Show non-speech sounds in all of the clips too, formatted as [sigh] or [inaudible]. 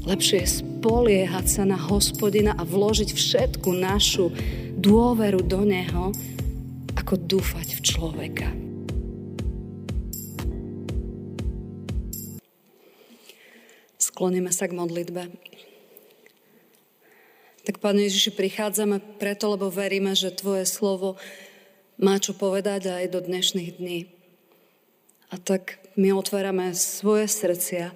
Lepšie je spoliehať sa na hospodina a vložiť všetku našu dôveru do neho, ako dúfať v človeka. Skloníme sa k modlitbe. Tak, Pane Ježiši, prichádzame preto, lebo veríme, že Tvoje slovo má čo povedať aj do dnešných dní. A tak my otvárame svoje srdcia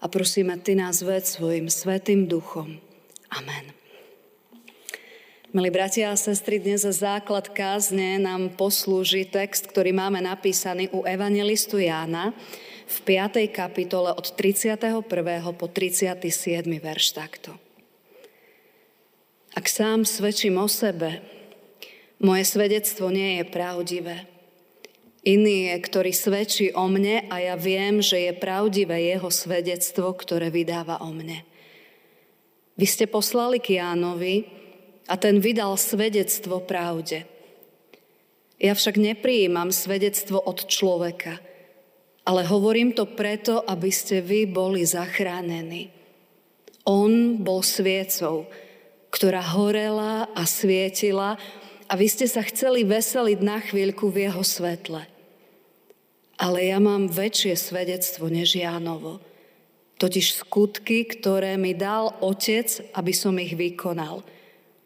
a prosíme, Ty nás ved svojim svetým duchom. Amen. Milí bratia a sestry, dnes za základ kázne nám poslúži text, ktorý máme napísaný u evangelistu Jána v 5. kapitole od 31. po 37. verš takto. Ak sám svedčím o sebe, moje svedectvo nie je pravdivé. Iný je, ktorý svedčí o mne a ja viem, že je pravdivé jeho svedectvo, ktoré vydáva o mne. Vy ste poslali k Jánovi a ten vydal svedectvo pravde. Ja však neprijímam svedectvo od človeka, ale hovorím to preto, aby ste vy boli zachránení. On bol sviecou, ktorá horela a svietila a vy ste sa chceli veseliť na chvíľku v jeho svetle. Ale ja mám väčšie svedectvo než Jánovo. Totiž skutky, ktoré mi dal Otec, aby som ich vykonal.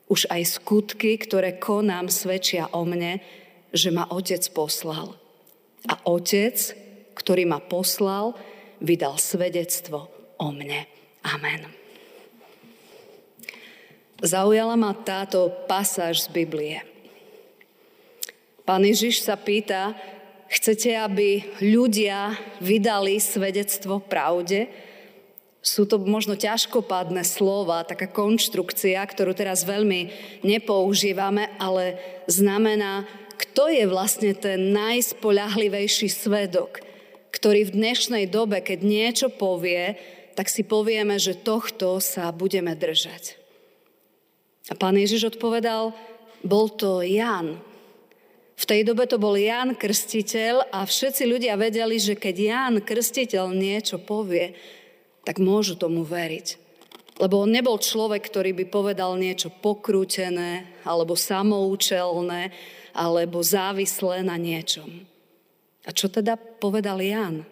Už aj skutky, ktoré konám, svedčia o mne, že ma Otec poslal. A Otec, ktorý ma poslal, vydal svedectvo o mne. Amen. Zaujala ma táto pasáž z Biblie. Pán Ježiš sa pýta, chcete, aby ľudia vydali svedectvo pravde? Sú to možno ťažkopádne slova, taká konštrukcia, ktorú teraz veľmi nepoužívame, ale znamená, kto je vlastne ten najspoľahlivejší svedok, ktorý v dnešnej dobe, keď niečo povie, tak si povieme, že tohto sa budeme držať. A pán Ježiš odpovedal, bol to Jan. V tej dobe to bol Jan Krstiteľ a všetci ľudia vedeli, že keď Jan Krstiteľ niečo povie, tak môžu tomu veriť. Lebo on nebol človek, ktorý by povedal niečo pokrútené, alebo samoučelné, alebo závislé na niečom. A čo teda povedal Jan?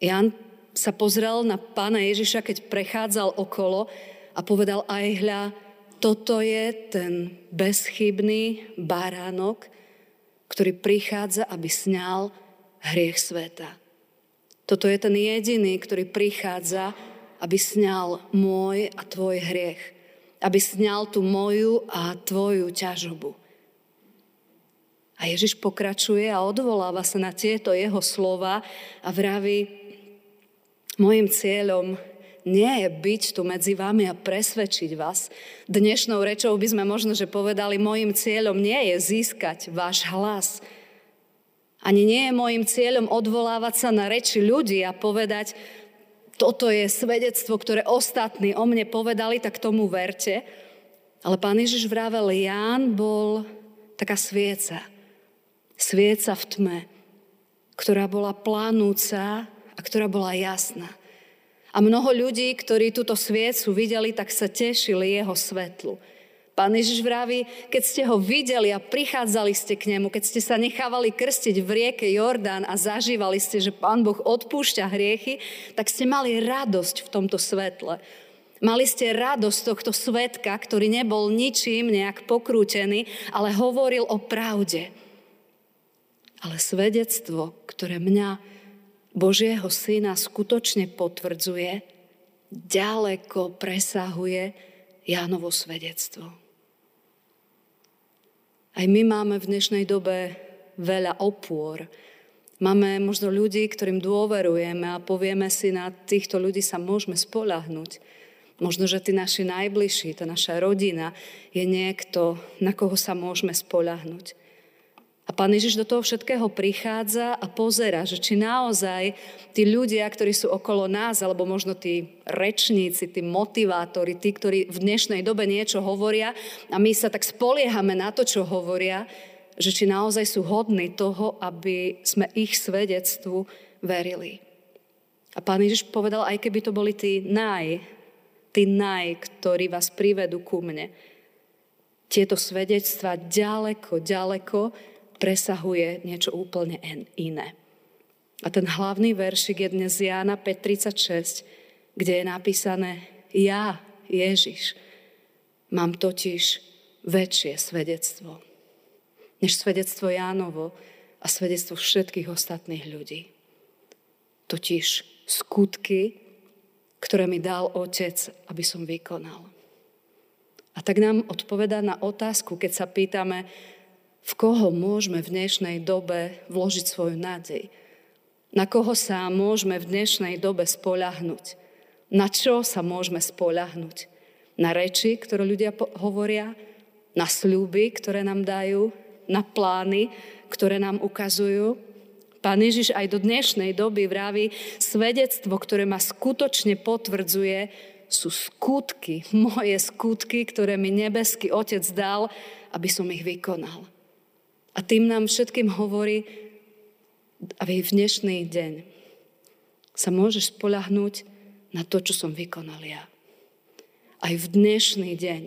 Jan sa pozrel na pána Ježiša, keď prechádzal okolo a povedal aj hľa, toto je ten bezchybný baránok, ktorý prichádza, aby sňal hriech sveta. Toto je ten jediný, ktorý prichádza, aby sňal môj a tvoj hriech. Aby sňal tú moju a tvoju ťažobu. A Ježiš pokračuje a odvoláva sa na tieto jeho slova a vraví, môjim cieľom nie je byť tu medzi vami a presvedčiť vás. Dnešnou rečou by sme možno, že povedali, môjim cieľom nie je získať váš hlas. Ani nie je môjim cieľom odvolávať sa na reči ľudí a povedať, toto je svedectvo, ktoré ostatní o mne povedali, tak tomu verte. Ale pán Ježiš vravel, Ján bol taká svieca. Svieca v tme, ktorá bola plánúca a ktorá bola jasná. A mnoho ľudí, ktorí túto sviecu videli, tak sa tešili jeho svetlu. Pán Ježiš vraví, keď ste ho videli a prichádzali ste k nemu, keď ste sa nechávali krstiť v rieke Jordán a zažívali ste, že Pán Boh odpúšťa hriechy, tak ste mali radosť v tomto svetle. Mali ste radosť tohto svetka, ktorý nebol ničím nejak pokrútený, ale hovoril o pravde. Ale svedectvo, ktoré mňa Božieho syna skutočne potvrdzuje, ďaleko presahuje Jánovo svedectvo. Aj my máme v dnešnej dobe veľa opôr. Máme možno ľudí, ktorým dôverujeme a povieme si, na týchto ľudí sa môžeme spolahnuť. Možno, že tí naši najbližší, tá naša rodina je niekto, na koho sa môžeme spolahnuť. A pán Ježiš do toho všetkého prichádza a pozera, že či naozaj tí ľudia, ktorí sú okolo nás, alebo možno tí rečníci, tí motivátori, tí, ktorí v dnešnej dobe niečo hovoria a my sa tak spoliehame na to, čo hovoria, že či naozaj sú hodní toho, aby sme ich svedectvu verili. A pán Ježiš povedal, aj keby to boli tí naj, tí naj, ktorí vás privedú ku mne. Tieto svedectva ďaleko, ďaleko presahuje niečo úplne iné. A ten hlavný veršik je dnes Jána 5.36, kde je napísané Ja, Ježiš, mám totiž väčšie svedectvo, než svedectvo Jánovo a svedectvo všetkých ostatných ľudí. Totiž skutky, ktoré mi dal Otec, aby som vykonal. A tak nám odpovedá na otázku, keď sa pýtame, v koho môžeme v dnešnej dobe vložiť svoju nádej. Na koho sa môžeme v dnešnej dobe spoľahnúť. Na čo sa môžeme spoľahnúť. Na reči, ktoré ľudia hovoria, na sľuby, ktoré nám dajú, na plány, ktoré nám ukazujú, Pán Ježiš aj do dnešnej doby vraví, svedectvo, ktoré ma skutočne potvrdzuje, sú skutky, [laughs] moje skutky, ktoré mi nebeský Otec dal, aby som ich vykonal. A tým nám všetkým hovorí, aby v dnešný deň sa môžeš spolahnúť na to, čo som vykonal ja. Aj v dnešný deň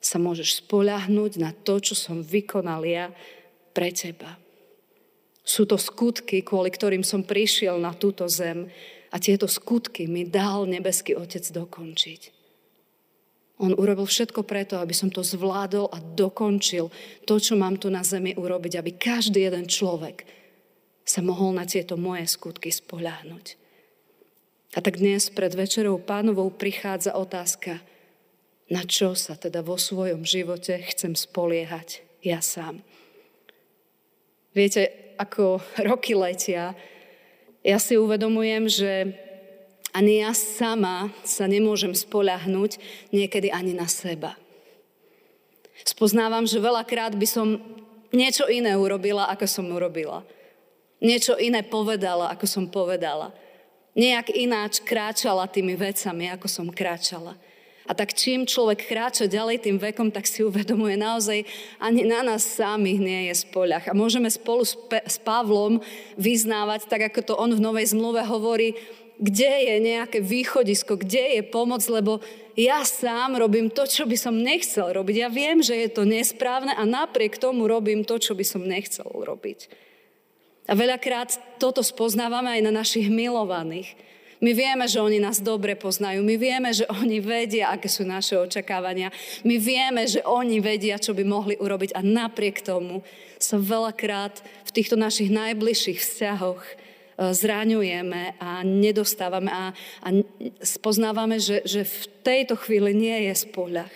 sa môžeš spolahnúť na to, čo som vykonal ja pre teba. Sú to skutky, kvôli ktorým som prišiel na túto zem a tieto skutky mi dal nebeský Otec dokončiť. On urobil všetko preto, aby som to zvládol a dokončil to, čo mám tu na zemi urobiť, aby každý jeden človek sa mohol na tieto moje skutky spoľahnúť. A tak dnes pred večerou pánovou prichádza otázka, na čo sa teda vo svojom živote chcem spoliehať ja sám. Viete, ako roky letia, ja si uvedomujem, že ani ja sama sa nemôžem spolahnúť niekedy ani na seba. Spoznávam, že veľakrát by som niečo iné urobila, ako som urobila. Niečo iné povedala, ako som povedala. Nejak ináč kráčala tými vecami, ako som kráčala. A tak čím človek kráča ďalej tým vekom, tak si uvedomuje naozaj, ani na nás samých nie je spoľah. A môžeme spolu s, Pe- s Pavlom vyznávať, tak ako to on v Novej zmluve hovorí, kde je nejaké východisko, kde je pomoc, lebo ja sám robím to, čo by som nechcel robiť. Ja viem, že je to nesprávne a napriek tomu robím to, čo by som nechcel robiť. A veľakrát toto spoznávame aj na našich milovaných. My vieme, že oni nás dobre poznajú. My vieme, že oni vedia, aké sú naše očakávania. My vieme, že oni vedia, čo by mohli urobiť. A napriek tomu sa veľakrát v týchto našich najbližších vzťahoch zraňujeme a nedostávame a, a spoznávame, že, že v tejto chvíli nie je spoľah.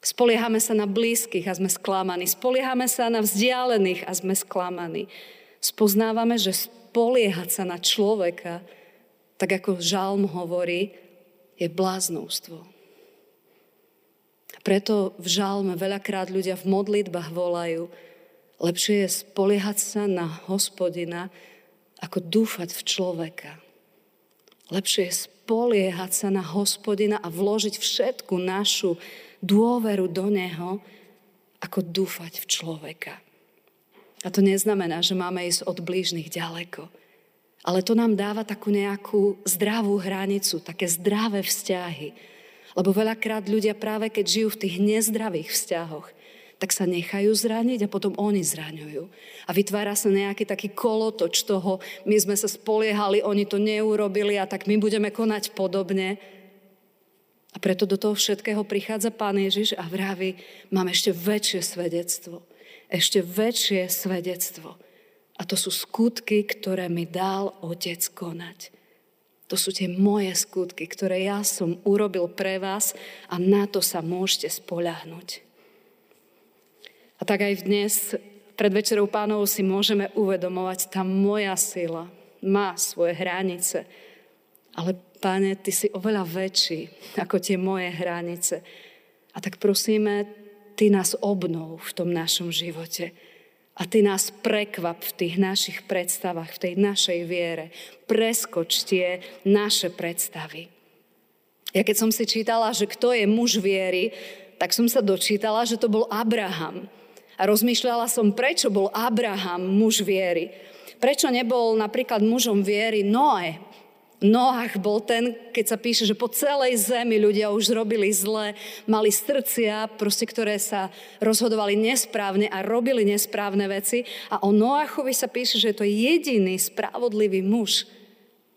Spoliehame sa na blízkych a sme sklamaní. Spoliehame sa na vzdialených a sme sklamaní. Spoznávame, že spoliehať sa na človeka tak ako žalm hovorí, je bláznostvo. Preto v žalme veľakrát ľudia v modlitbách volajú, lepšie je spoliehať sa na hospodina, ako dúfať v človeka. Lepšie je spoliehať sa na hospodina a vložiť všetku našu dôveru do neho, ako dúfať v človeka. A to neznamená, že máme ísť od blížnych ďaleko. Ale to nám dáva takú nejakú zdravú hranicu, také zdravé vzťahy. Lebo veľakrát ľudia práve keď žijú v tých nezdravých vzťahoch, tak sa nechajú zraniť a potom oni zraňujú. A vytvára sa nejaký taký kolotoč toho, my sme sa spoliehali, oni to neurobili a tak my budeme konať podobne. A preto do toho všetkého prichádza Pán Ježiš a vraví, mám ešte väčšie svedectvo. Ešte väčšie svedectvo a to sú skutky, ktoré mi dal Otec konať. To sú tie moje skutky, ktoré ja som urobil pre vás a na to sa môžete spoľahnúť. A tak aj dnes pred Večerou pánov si môžeme uvedomovať, tá moja sila má svoje hranice. Ale páne, ty si oveľa väčší ako tie moje hranice. A tak prosíme, ty nás obnov v tom našom živote. A ty nás prekvap v tých našich predstavách, v tej našej viere. Preskoč tie naše predstavy. Ja keď som si čítala, že kto je muž viery, tak som sa dočítala, že to bol Abraham. A rozmýšľala som, prečo bol Abraham muž viery. Prečo nebol napríklad mužom viery Noé, Noach bol ten, keď sa píše, že po celej zemi ľudia už robili zle, mali srdcia, proste, ktoré sa rozhodovali nesprávne a robili nesprávne veci. A o Noachovi sa píše, že je to jediný spravodlivý muž.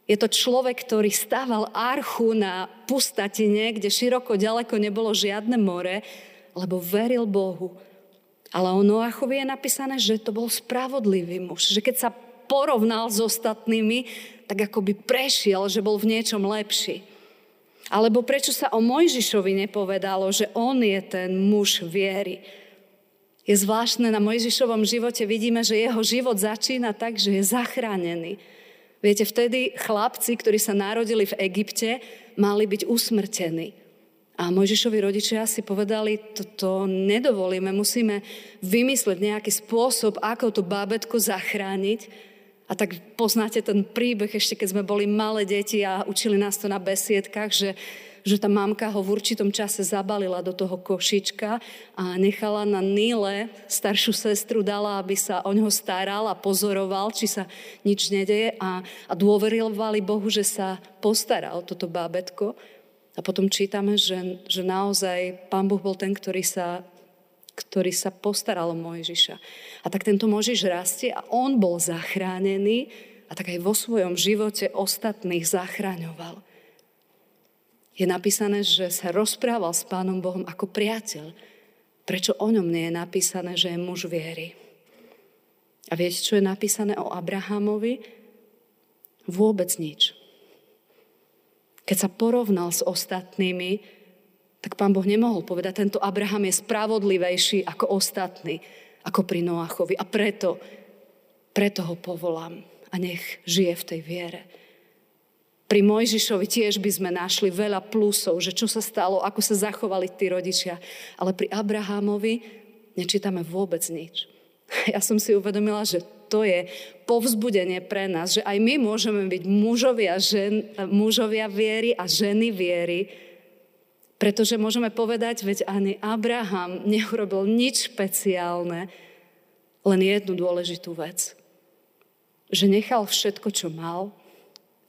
Je to človek, ktorý stával archu na pustatine, kde široko ďaleko nebolo žiadne more, lebo veril Bohu. Ale o Noachovi je napísané, že to bol spravodlivý muž. Že keď sa porovnal s ostatnými, tak ako by prešiel, že bol v niečom lepší. Alebo prečo sa o Mojžišovi nepovedalo, že on je ten muž viery. Je zvláštne, na Mojžišovom živote vidíme, že jeho život začína tak, že je zachránený. Viete, vtedy chlapci, ktorí sa narodili v Egypte, mali byť usmrtení. A Mojžišovi rodičia si povedali, toto nedovolíme, musíme vymysleť nejaký spôsob, ako to bábetko zachrániť, a tak poznáte ten príbeh, ešte keď sme boli malé deti a učili nás to na besiedkách, že, že tá mamka ho v určitom čase zabalila do toho košička a nechala na Níle staršiu sestru, dala, aby sa o ňoho staral a pozoroval, či sa nič nedeje a, a dôverovali Bohu, že sa postará o toto bábetko. A potom čítame, že, že naozaj Pán Boh bol ten, ktorý sa ktorý sa postaral o Mojžiša. A tak tento Mojžiš rastie a on bol zachránený a tak aj vo svojom živote ostatných zachraňoval. Je napísané, že sa rozprával s Pánom Bohom ako priateľ. Prečo o ňom nie je napísané, že je muž viery? A viete, čo je napísané o Abrahamovi? Vôbec nič. Keď sa porovnal s ostatnými, tak pán Boh nemohol povedať, tento Abraham je spravodlivejší ako ostatní, ako pri Noachovi. A preto, preto ho povolám a nech žije v tej viere. Pri Mojžišovi tiež by sme našli veľa plusov, že čo sa stalo, ako sa zachovali tí rodičia. Ale pri Abrahamovi nečítame vôbec nič. [laughs] Ja som si uvedomila, že to je povzbudenie pre nás, že aj my môžeme byť mužovia, žen, mužovia viery a ženy viery, pretože môžeme povedať, veď ani Abraham neurobil nič špeciálne, len jednu dôležitú vec. Že nechal všetko, čo mal,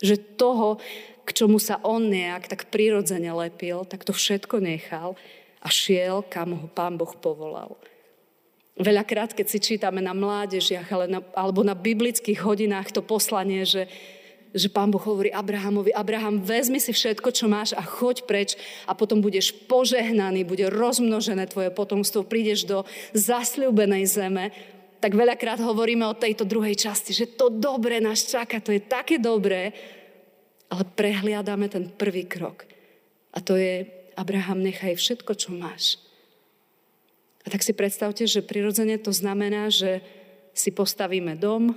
že toho, k čomu sa on nejak tak prirodzene lepil, tak to všetko nechal a šiel, kam ho pán Boh povolal. Veľakrát, keď si čítame na mládežiach alebo na biblických hodinách to poslanie, že že pán Boh hovorí Abrahamovi, Abraham, vezmi si všetko, čo máš a choď preč a potom budeš požehnaný, bude rozmnožené tvoje potomstvo, prídeš do zasľúbenej zeme. Tak veľakrát hovoríme o tejto druhej časti, že to dobre nás čaká, to je také dobré, ale prehliadame ten prvý krok. A to je, Abraham, nechaj všetko, čo máš. A tak si predstavte, že prirodzene to znamená, že si postavíme dom,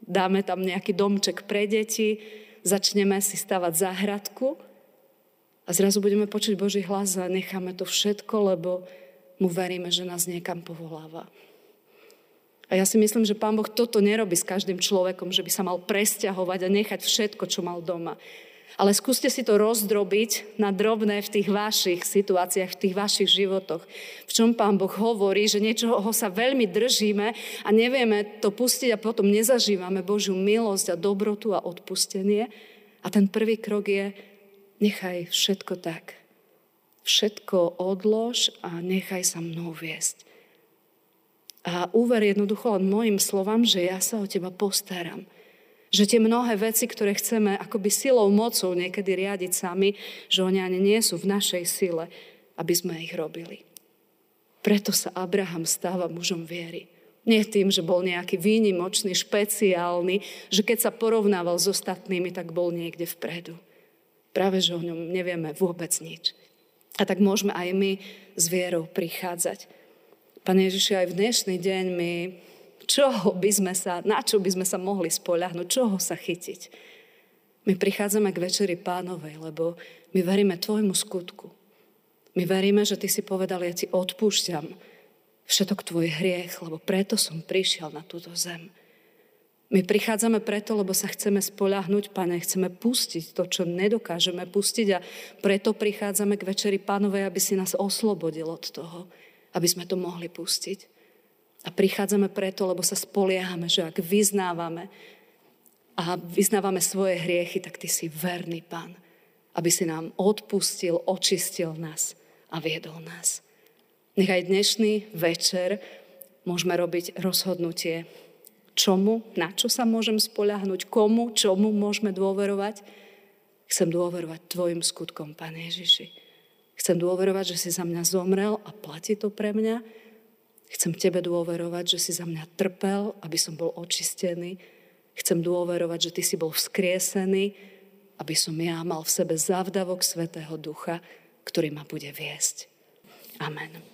dáme tam nejaký domček pre deti, začneme si stavať záhradku a zrazu budeme počuť Boží hlas a necháme to všetko, lebo mu veríme, že nás niekam povoláva. A ja si myslím, že Pán Boh toto nerobí s každým človekom, že by sa mal presťahovať a nechať všetko, čo mal doma. Ale skúste si to rozdrobiť na drobné v tých vašich situáciách, v tých vašich životoch. V čom Pán Boh hovorí, že niečoho sa veľmi držíme a nevieme to pustiť a potom nezažívame Božiu milosť a dobrotu a odpustenie. A ten prvý krok je, nechaj všetko tak. Všetko odlož a nechaj sa mnou viesť. A úver jednoducho len mojim slovám, že ja sa o teba postaram. Že tie mnohé veci, ktoré chceme akoby silou, mocou niekedy riadiť sami, že oni ani nie sú v našej sile, aby sme ich robili. Preto sa Abraham stáva mužom viery. Nie tým, že bol nejaký výnimočný, špeciálny, že keď sa porovnával s ostatnými, tak bol niekde vpredu. Práve, že o ňom nevieme vôbec nič. A tak môžeme aj my s vierou prichádzať. Pane Ježiši, aj v dnešný deň my čoho by sme sa, na čo by sme sa mohli spoľahnúť, čoho sa chytiť. My prichádzame k Večeri pánovej, lebo my veríme tvojmu skutku. My veríme, že ty si povedal, ja ti odpúšťam všetok tvoj hriech, lebo preto som prišiel na túto zem. My prichádzame preto, lebo sa chceme spoľahnúť, Pane, chceme pustiť to, čo nedokážeme pustiť a preto prichádzame k Večeri Pánovej, aby si nás oslobodil od toho, aby sme to mohli pustiť. A prichádzame preto, lebo sa spoliehame, že ak vyznávame a vyznávame svoje hriechy, tak Ty si verný, Pán, aby si nám odpustil, očistil nás a viedol nás. Nechaj dnešný večer môžeme robiť rozhodnutie, čomu, na čo sa môžem spoľahnúť, komu, čomu môžeme dôverovať. Chcem dôverovať Tvojim skutkom, Pane Ježiši. Chcem dôverovať, že si za mňa zomrel a platí to pre mňa. Chcem Tebe dôverovať, že si za mňa trpel, aby som bol očistený. Chcem dôverovať, že Ty si bol vzkriesený, aby som ja mal v sebe závdavok Svetého Ducha, ktorý ma bude viesť. Amen.